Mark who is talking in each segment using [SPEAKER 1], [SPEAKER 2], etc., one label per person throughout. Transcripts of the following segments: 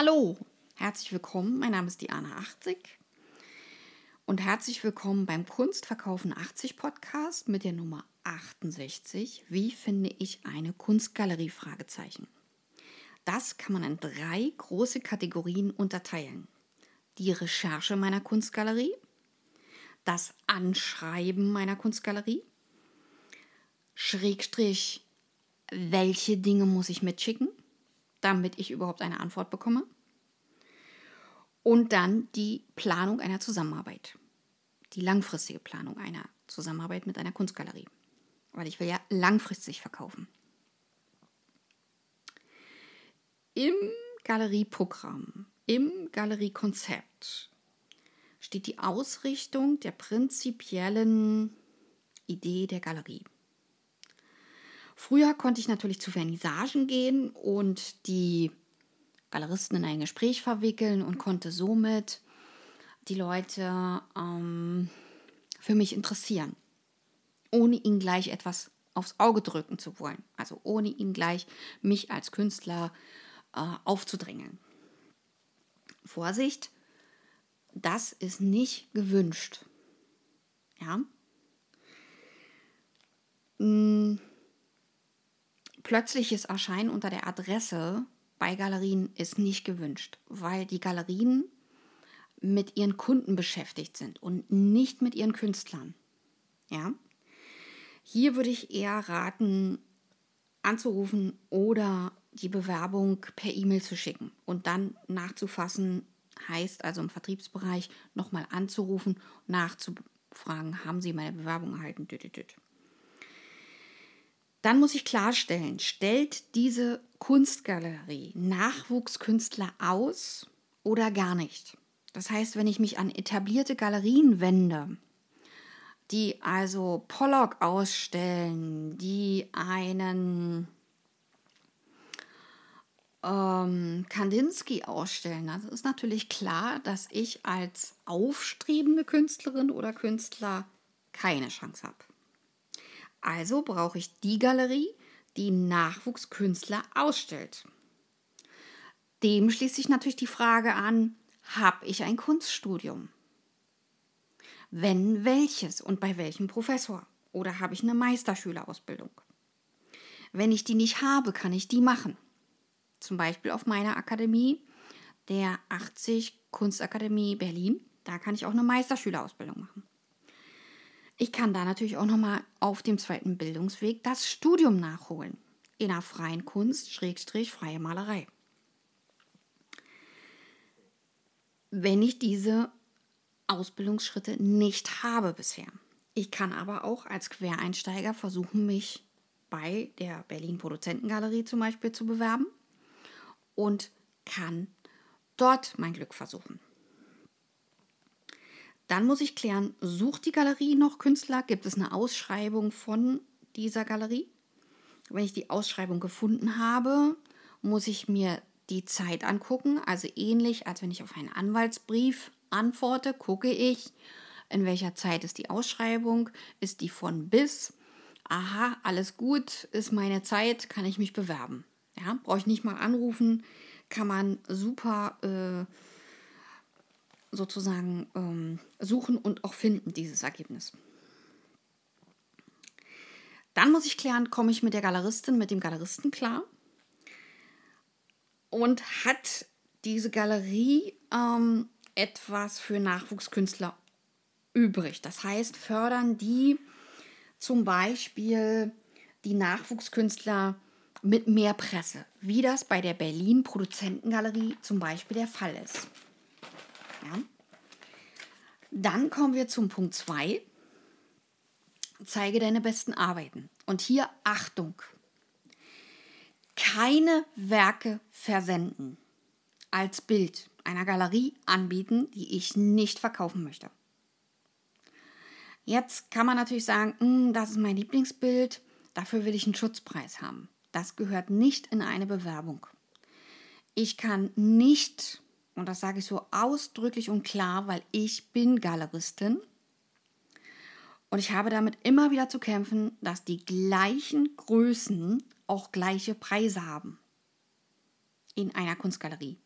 [SPEAKER 1] Hallo, herzlich willkommen. Mein Name ist Diana 80 und herzlich willkommen beim Kunstverkaufen 80 Podcast mit der Nummer 68. Wie finde ich eine Kunstgalerie? Fragezeichen. Das kann man in drei große Kategorien unterteilen. Die Recherche meiner Kunstgalerie, das Anschreiben meiner Kunstgalerie, Schrägstrich, welche Dinge muss ich mitschicken damit ich überhaupt eine Antwort bekomme. Und dann die Planung einer Zusammenarbeit. Die langfristige Planung einer Zusammenarbeit mit einer Kunstgalerie. Weil ich will ja langfristig verkaufen. Im Galerieprogramm, im Galeriekonzept steht die Ausrichtung der prinzipiellen Idee der Galerie. Früher konnte ich natürlich zu Vernissagen gehen und die Galeristen in ein Gespräch verwickeln und konnte somit die Leute ähm, für mich interessieren, ohne ihnen gleich etwas aufs Auge drücken zu wollen, also ohne ihnen gleich mich als Künstler äh, aufzudrängeln. Vorsicht, das ist nicht gewünscht. Ja. Hm Plötzliches Erscheinen unter der Adresse bei Galerien ist nicht gewünscht, weil die Galerien mit ihren Kunden beschäftigt sind und nicht mit ihren Künstlern. Ja? Hier würde ich eher raten, anzurufen oder die Bewerbung per E-Mail zu schicken und dann nachzufassen, heißt also im Vertriebsbereich nochmal anzurufen, nachzufragen, haben Sie meine Bewerbung erhalten? Dann muss ich klarstellen, stellt diese Kunstgalerie Nachwuchskünstler aus oder gar nicht? Das heißt, wenn ich mich an etablierte Galerien wende, die also Pollock ausstellen, die einen ähm, Kandinsky ausstellen, also ist natürlich klar, dass ich als aufstrebende Künstlerin oder Künstler keine Chance habe. Also brauche ich die Galerie, die Nachwuchskünstler ausstellt. Dem schließt sich natürlich die Frage an, habe ich ein Kunststudium? Wenn welches und bei welchem Professor? Oder habe ich eine Meisterschülerausbildung? Wenn ich die nicht habe, kann ich die machen. Zum Beispiel auf meiner Akademie, der 80 Kunstakademie Berlin. Da kann ich auch eine Meisterschülerausbildung machen. Ich kann da natürlich auch nochmal auf dem zweiten Bildungsweg das Studium nachholen. In der freien Kunst, Schrägstrich, freie Malerei. Wenn ich diese Ausbildungsschritte nicht habe bisher. Ich kann aber auch als Quereinsteiger versuchen, mich bei der Berlin Produzentengalerie zum Beispiel zu bewerben und kann dort mein Glück versuchen. Dann muss ich klären, sucht die Galerie noch Künstler? Gibt es eine Ausschreibung von dieser Galerie? Wenn ich die Ausschreibung gefunden habe, muss ich mir die Zeit angucken. Also ähnlich, als wenn ich auf einen Anwaltsbrief antworte, gucke ich, in welcher Zeit ist die Ausschreibung, ist die von bis. Aha, alles gut, ist meine Zeit, kann ich mich bewerben. Ja, brauche ich nicht mal anrufen, kann man super äh, sozusagen ähm, suchen und auch finden, dieses Ergebnis. Dann muss ich klären, komme ich mit der Galeristin, mit dem Galeristen klar? Und hat diese Galerie ähm, etwas für Nachwuchskünstler übrig? Das heißt, fördern die zum Beispiel die Nachwuchskünstler mit mehr Presse, wie das bei der Berlin Produzentengalerie zum Beispiel der Fall ist. Ja. Dann kommen wir zum Punkt 2. Zeige deine besten Arbeiten. Und hier Achtung. Keine Werke versenden als Bild einer Galerie anbieten, die ich nicht verkaufen möchte. Jetzt kann man natürlich sagen, hm, das ist mein Lieblingsbild, dafür will ich einen Schutzpreis haben. Das gehört nicht in eine Bewerbung. Ich kann nicht und das sage ich so ausdrücklich und klar, weil ich bin Galeristin. Und ich habe damit immer wieder zu kämpfen, dass die gleichen Größen auch gleiche Preise haben in einer Kunstgalerie.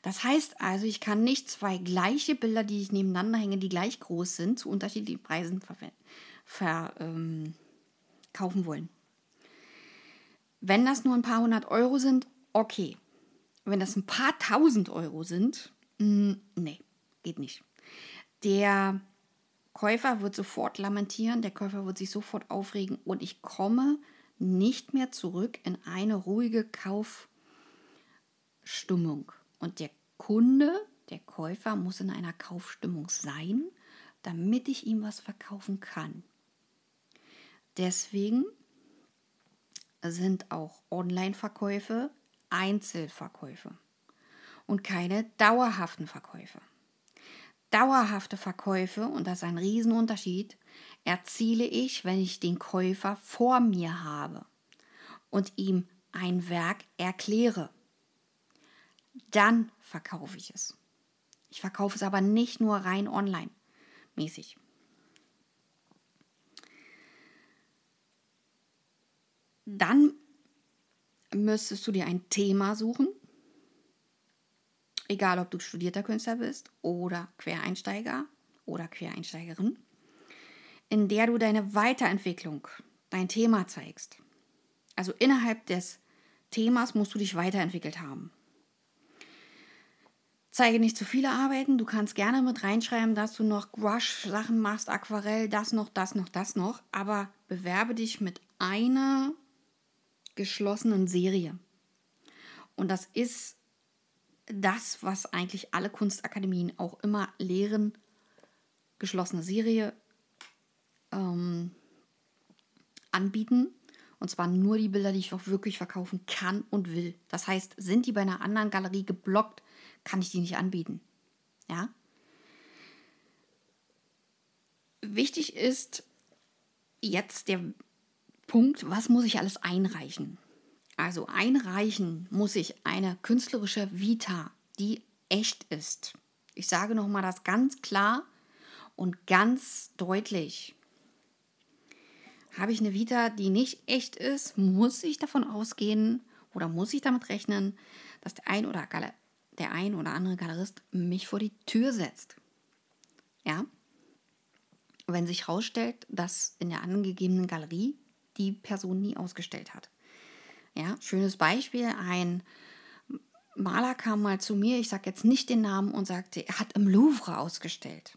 [SPEAKER 1] Das heißt also, ich kann nicht zwei gleiche Bilder, die ich nebeneinander hänge, die gleich groß sind, zu unterschiedlichen Preisen verkaufen ver, ähm, wollen. Wenn das nur ein paar hundert Euro sind, okay. Wenn das ein paar tausend Euro sind, mh, mm, nee, geht nicht. Der Käufer wird sofort lamentieren, der Käufer wird sich sofort aufregen und ich komme nicht mehr zurück in eine ruhige Kaufstimmung. Und der Kunde, der Käufer muss in einer Kaufstimmung sein, damit ich ihm was verkaufen kann. Deswegen sind auch Online-Verkäufe Einzelverkäufe und keine dauerhaften Verkäufe. Dauerhafte Verkäufe, und das ist ein Riesenunterschied, erziele ich, wenn ich den Käufer vor mir habe und ihm ein Werk erkläre. Dann verkaufe ich es. Ich verkaufe es aber nicht nur rein online mäßig. Dann müsstest du dir ein Thema suchen, egal ob du studierter Künstler bist oder Quereinsteiger oder Quereinsteigerin, in der du deine Weiterentwicklung, dein Thema zeigst. Also innerhalb des Themas musst du dich weiterentwickelt haben. Zeige nicht zu viele Arbeiten. Du kannst gerne mit reinschreiben, dass du noch Gouache-Sachen machst, Aquarell, das noch, das noch, das noch. Aber bewerbe dich mit einer geschlossenen Serie. Und das ist das, was eigentlich alle Kunstakademien auch immer lehren. Geschlossene Serie ähm, anbieten. Und zwar nur die Bilder, die ich auch wirklich verkaufen kann und will. Das heißt, sind die bei einer anderen Galerie geblockt, kann ich die nicht anbieten. Ja. Wichtig ist jetzt der Punkt, was muss ich alles einreichen? Also einreichen muss ich eine künstlerische Vita, die echt ist. Ich sage nochmal das ganz klar und ganz deutlich. Habe ich eine Vita, die nicht echt ist, muss ich davon ausgehen oder muss ich damit rechnen, dass der ein oder, der ein oder andere Galerist mich vor die Tür setzt. Ja? Wenn sich herausstellt, dass in der angegebenen Galerie die Person nie ausgestellt hat. Ja, schönes Beispiel, ein Maler kam mal zu mir, ich sage jetzt nicht den Namen, und sagte, er hat im Louvre ausgestellt.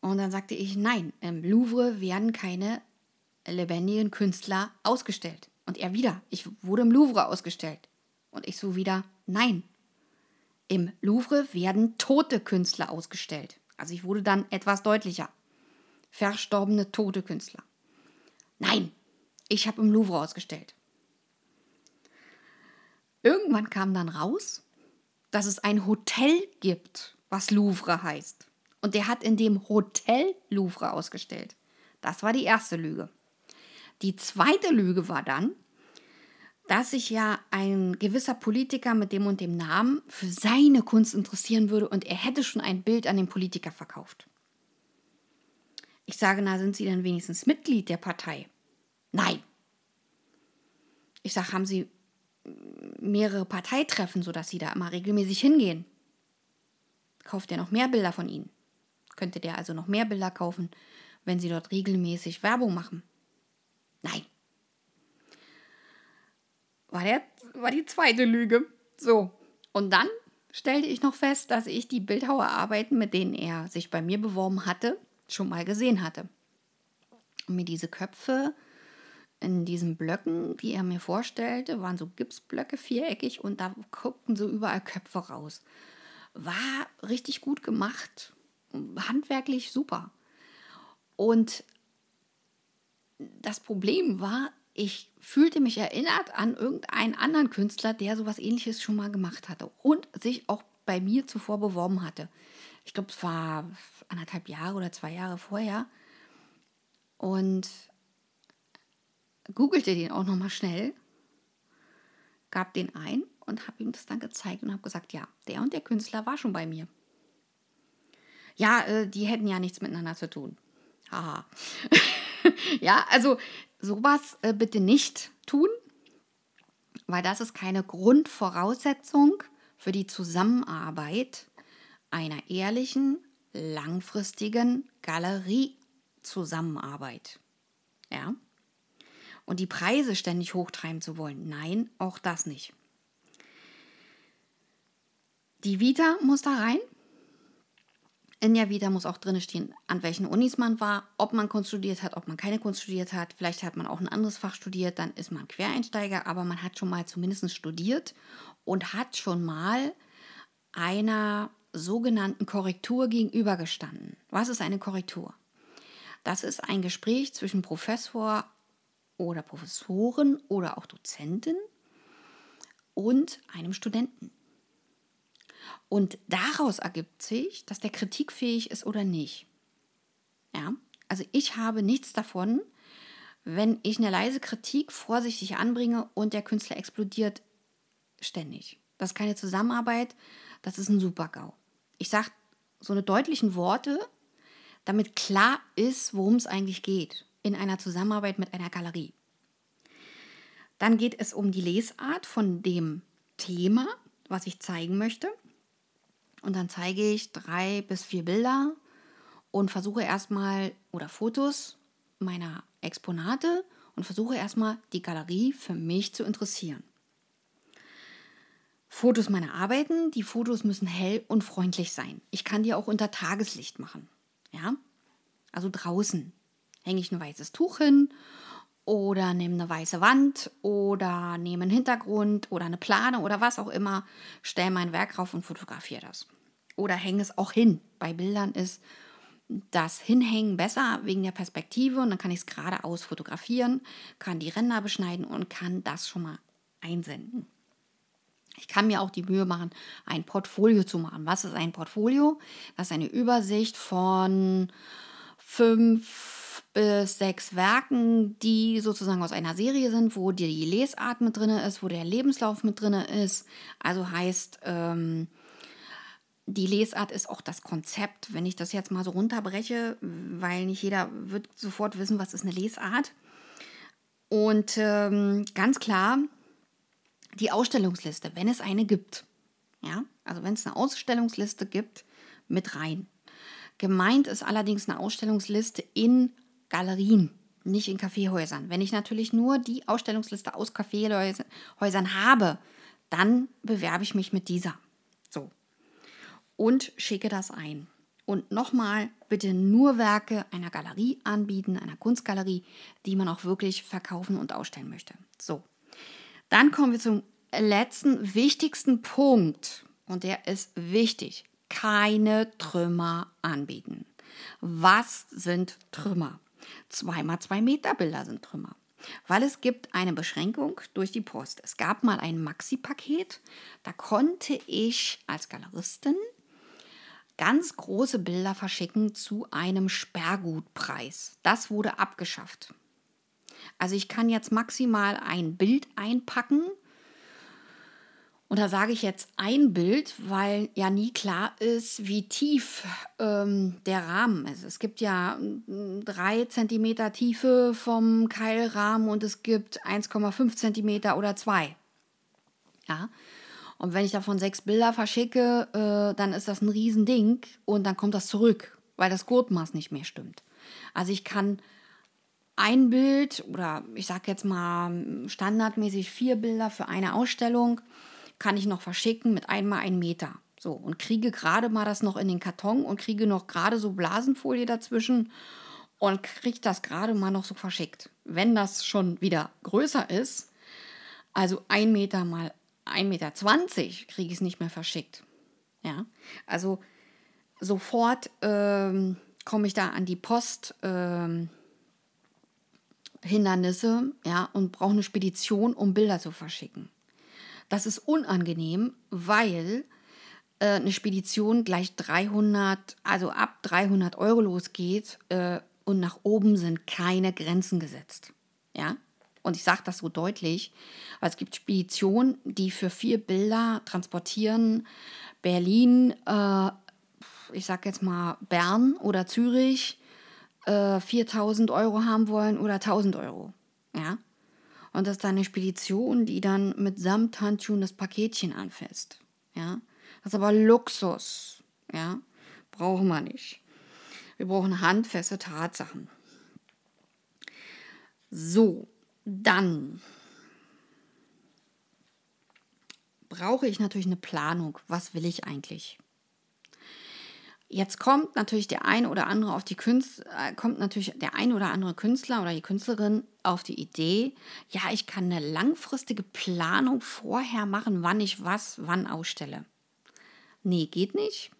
[SPEAKER 1] Und dann sagte ich, nein, im Louvre werden keine lebendigen Künstler ausgestellt. Und er wieder, ich wurde im Louvre ausgestellt. Und ich so wieder, nein, im Louvre werden tote Künstler ausgestellt. Also ich wurde dann etwas deutlicher verstorbene tote Künstler. Nein, ich habe im Louvre ausgestellt. Irgendwann kam dann raus, dass es ein Hotel gibt, was Louvre heißt. Und der hat in dem Hotel Louvre ausgestellt. Das war die erste Lüge. Die zweite Lüge war dann, dass sich ja ein gewisser Politiker mit dem und dem Namen für seine Kunst interessieren würde und er hätte schon ein Bild an den Politiker verkauft. Ich sage, na, sind Sie denn wenigstens Mitglied der Partei? Nein. Ich sage, haben Sie mehrere Parteitreffen, sodass Sie da immer regelmäßig hingehen? Kauft er noch mehr Bilder von Ihnen? Könnte der also noch mehr Bilder kaufen, wenn Sie dort regelmäßig Werbung machen? Nein. War, der, war die zweite Lüge. So, und dann stellte ich noch fest, dass ich die Bildhauerarbeiten, mit denen er sich bei mir beworben hatte, schon mal gesehen hatte. Und mir diese Köpfe in diesen Blöcken, die er mir vorstellte, waren so Gipsblöcke viereckig und da guckten so überall Köpfe raus. War richtig gut gemacht, handwerklich super. Und das Problem war, ich fühlte mich erinnert an irgendeinen anderen Künstler, der sowas ähnliches schon mal gemacht hatte und sich auch bei mir zuvor beworben hatte ich glaube, es war anderthalb Jahre oder zwei Jahre vorher. Und googelte den auch nochmal schnell, gab den ein und habe ihm das dann gezeigt und habe gesagt, ja, der und der Künstler war schon bei mir. Ja, äh, die hätten ja nichts miteinander zu tun. Haha. ja, also sowas äh, bitte nicht tun. weil das ist keine Grundvoraussetzung für die Zusammenarbeit einer ehrlichen, langfristigen Galeriezusammenarbeit. Ja? Und die Preise ständig hochtreiben zu wollen, nein, auch das nicht. Die Vita muss da rein. In der Vita muss auch drin stehen, an welchen Unis man war, ob man Kunst studiert hat, ob man keine Kunst studiert hat. Vielleicht hat man auch ein anderes Fach studiert, dann ist man Quereinsteiger, aber man hat schon mal zumindest studiert und hat schon mal einer sogenannten Korrektur gegenübergestanden. Was ist eine Korrektur? Das ist ein Gespräch zwischen Professor oder Professoren oder auch Dozenten und einem Studenten. Und daraus ergibt sich, dass der kritikfähig ist oder nicht. Ja, also ich habe nichts davon, wenn ich eine leise Kritik vorsichtig anbringe und der Künstler explodiert ständig. Das ist keine Zusammenarbeit, das ist ein Super-GAU. Ich sage so eine deutlichen Worte, damit klar ist, worum es eigentlich geht in einer Zusammenarbeit mit einer Galerie. Dann geht es um die Lesart von dem Thema, was ich zeigen möchte. Und dann zeige ich drei bis vier Bilder und versuche erstmal oder Fotos meiner Exponate und versuche erstmal die Galerie für mich zu interessieren. Fotos meiner Arbeiten, die Fotos müssen hell und freundlich sein. Ich kann die auch unter Tageslicht machen. Ja? Also draußen hänge ich ein weißes Tuch hin oder nehme eine weiße Wand oder nehme einen Hintergrund oder eine Plane oder was auch immer, stelle mein Werk rauf und fotografiere das. Oder hänge es auch hin. Bei Bildern ist das Hinhängen besser wegen der Perspektive und dann kann ich es geradeaus fotografieren, kann die Ränder beschneiden und kann das schon mal einsenden. Ich kann mir auch die Mühe machen, ein Portfolio zu machen. Was ist ein Portfolio? Das ist eine Übersicht von fünf bis sechs Werken, die sozusagen aus einer Serie sind, wo die Lesart mit drin ist, wo der Lebenslauf mit drin ist. Also heißt, ähm, die Lesart ist auch das Konzept. Wenn ich das jetzt mal so runterbreche, weil nicht jeder wird sofort wissen, was ist eine Lesart. Und ähm, ganz klar, die Ausstellungsliste, wenn es eine gibt. Ja, also wenn es eine Ausstellungsliste gibt, mit rein. Gemeint ist allerdings eine Ausstellungsliste in Galerien, nicht in Kaffeehäusern. Wenn ich natürlich nur die Ausstellungsliste aus Kaffeehäusern habe, dann bewerbe ich mich mit dieser. So. Und schicke das ein. Und nochmal, bitte nur Werke einer Galerie anbieten, einer Kunstgalerie, die man auch wirklich verkaufen und ausstellen möchte. So. Dann kommen wir zum letzten, wichtigsten Punkt. Und der ist wichtig. Keine Trümmer anbieten. Was sind Trümmer? Zweimal zwei Meter Bilder sind Trümmer. Weil es gibt eine Beschränkung durch die Post. Es gab mal ein Maxi-Paket, da konnte ich als Galeristin ganz große Bilder verschicken zu einem Sperrgutpreis. Das wurde abgeschafft. Also ich kann jetzt maximal ein Bild einpacken und da sage ich jetzt ein Bild, weil ja nie klar ist, wie tief ähm, der Rahmen ist. Es gibt ja drei Zentimeter Tiefe vom Keilrahmen und es gibt 1,5 Zentimeter oder zwei. Ja. Und wenn ich davon sechs Bilder verschicke, äh, dann ist das ein Riesending und dann kommt das zurück, weil das Gurtmaß nicht mehr stimmt. Also ich kann ein Bild oder ich sage jetzt mal standardmäßig vier Bilder für eine Ausstellung kann ich noch verschicken mit einmal ein Meter. So, und kriege gerade mal das noch in den Karton und kriege noch gerade so Blasenfolie dazwischen und kriege das gerade mal noch so verschickt. Wenn das schon wieder größer ist, also ein Meter mal 1,20 Meter kriege ich es nicht mehr verschickt. Ja, also sofort ähm, komme ich da an die Post. Ähm, Hindernisse, ja, und brauche eine Spedition, um Bilder zu verschicken. Das ist unangenehm, weil äh, eine Spedition gleich 300, also ab 300 Euro losgeht äh, und nach oben sind keine Grenzen gesetzt. Ja, und ich sage das so deutlich, weil es gibt Speditionen, die für vier Bilder transportieren Berlin, äh, ich sage jetzt mal Bern oder Zürich, äh, 4000 Euro haben wollen oder 1000 Euro. Ja, Und das ist eine Spedition, die dann mit Samthandschuhen das Paketchen anfasst. Ja? Das ist aber Luxus. Ja? Brauchen wir nicht. Wir brauchen handfeste Tatsachen. So, dann brauche ich natürlich eine Planung. Was will ich eigentlich? Jetzt kommt natürlich der eine oder andere auf die Künstler, äh, kommt natürlich der eine oder andere Künstler oder die Künstlerin auf die Idee, ja, ich kann eine langfristige Planung vorher machen, wann ich was wann ausstelle. Nee, geht nicht,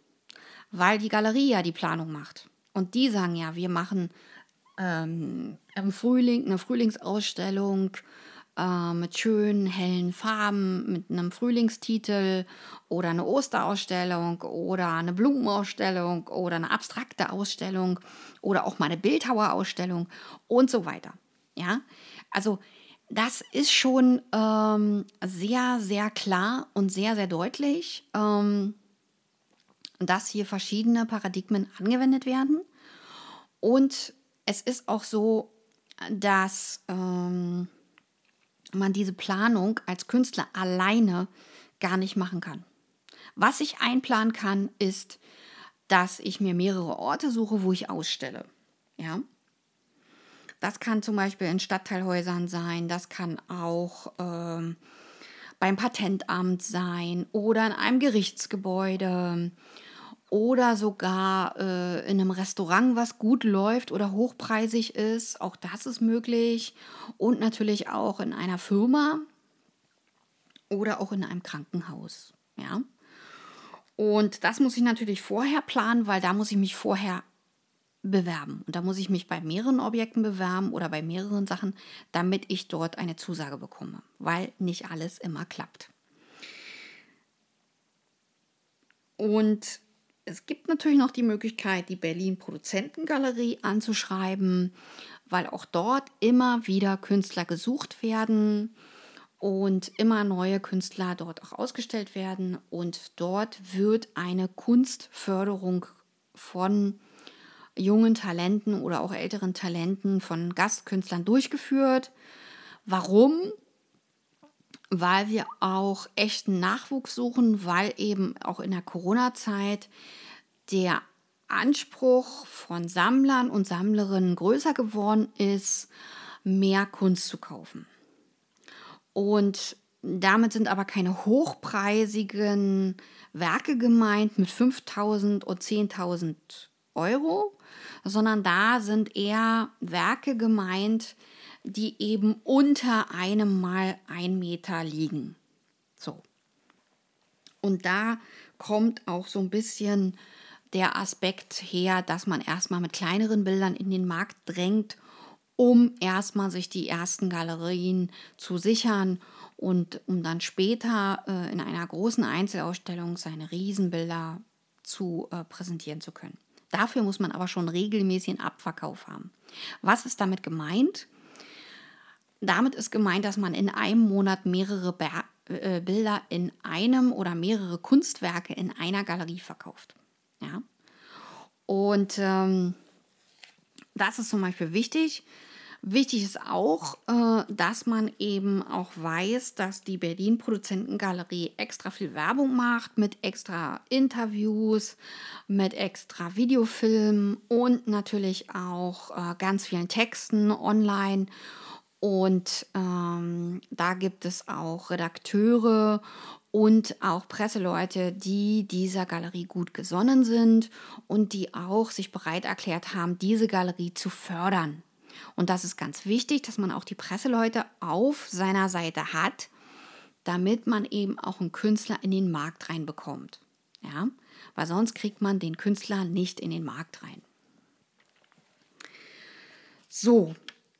[SPEAKER 1] weil die Galerie ja die Planung macht. Und die sagen ja, wir machen ähm, im Frühling eine Frühlingsausstellung äh, mit schönen hellen Farben, mit einem Frühlingstitel oder eine Osterausstellung oder eine Blumenausstellung oder eine abstrakte Ausstellung oder auch mal eine Bildhauerausstellung und so weiter. Ja, also das ist schon ähm, sehr, sehr klar und sehr, sehr deutlich, ähm, dass hier verschiedene Paradigmen angewendet werden. Und es ist auch so, dass ähm, man diese Planung als Künstler alleine gar nicht machen kann. Was ich einplanen kann, ist, dass ich mir mehrere Orte suche, wo ich ausstelle. Ja. Das kann zum Beispiel in Stadtteilhäusern sein, das kann auch ähm, beim Patentamt sein oder in einem Gerichtsgebäude oder sogar äh, in einem Restaurant, was gut läuft oder hochpreisig ist. Auch das ist möglich. Und natürlich auch in einer Firma oder auch in einem Krankenhaus. Ja. Und das muss ich natürlich vorher planen, weil da muss ich mich vorher bewerben. Und da muss ich mich bei mehreren Objekten bewerben oder bei mehreren Sachen, damit ich dort eine Zusage bekomme, weil nicht alles immer klappt. Und es gibt natürlich noch die Möglichkeit, die Berlin Produzentengalerie anzuschreiben, weil auch dort immer wieder Künstler gesucht werden und immer neue Künstler dort auch ausgestellt werden. Und dort wird eine Kunstförderung von jungen Talenten oder auch älteren Talenten von Gastkünstlern durchgeführt. Warum? Weil wir auch echten Nachwuchs suchen, weil eben auch in der Corona-Zeit der Anspruch von Sammlern und Sammlerinnen größer geworden ist, mehr Kunst zu kaufen. Und damit sind aber keine hochpreisigen Werke gemeint mit 5000 und 10.000 Euro, sondern da sind eher Werke gemeint, die eben unter einem mal ein Meter liegen. So. Und da kommt auch so ein bisschen der Aspekt her, dass man erstmal mit kleineren Bildern in den Markt drängt, um erstmal sich die ersten Galerien zu sichern und um dann später äh, in einer großen Einzelausstellung seine Riesenbilder zu äh, präsentieren zu können. Dafür muss man aber schon regelmäßig einen Abverkauf haben. Was ist damit gemeint? Damit ist gemeint, dass man in einem Monat mehrere Be äh, Bilder in einem oder mehrere Kunstwerke in einer Galerie verkauft. Ja? Und ähm, das ist zum Beispiel wichtig. Wichtig ist auch, äh, dass man eben auch weiß, dass die Berlin Produzentengalerie extra viel Werbung macht mit extra Interviews, mit extra Videofilmen und natürlich auch äh, ganz vielen Texten online und ähm, da gibt es auch Redakteure und auch Presseleute, die dieser Galerie gut gesonnen sind und die auch sich bereit erklärt haben, diese Galerie zu fördern. Und das ist ganz wichtig, dass man auch die Presseleute auf seiner Seite hat, damit man eben auch einen Künstler in den Markt reinbekommt. Ja? Weil sonst kriegt man den Künstler nicht in den Markt rein. So,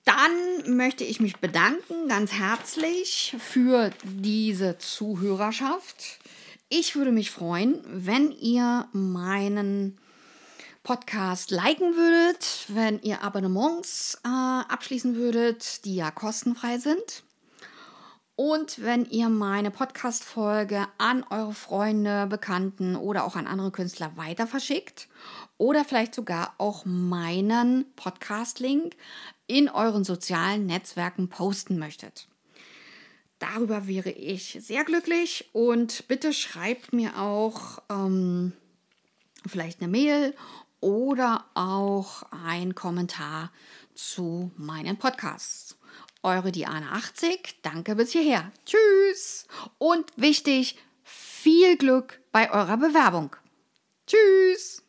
[SPEAKER 1] dann möchte ich mich bedanken ganz herzlich für diese Zuhörerschaft. Ich würde mich freuen, wenn ihr meinen Podcast liken würdet, wenn ihr Abonnements äh, abschließen würdet, die ja kostenfrei sind. Und wenn ihr meine Podcast-Folge an eure Freunde, Bekannten oder auch an andere Künstler weiter verschickt oder vielleicht sogar auch meinen Podcast-Link in euren sozialen Netzwerken posten möchtet. Darüber wäre ich sehr glücklich und bitte schreibt mir auch ähm, vielleicht eine Mail oder auch ein Kommentar zu meinen Podcasts. Eure Diana 80, danke bis hierher. Tschüss. Und wichtig, viel Glück bei eurer Bewerbung. Tschüss.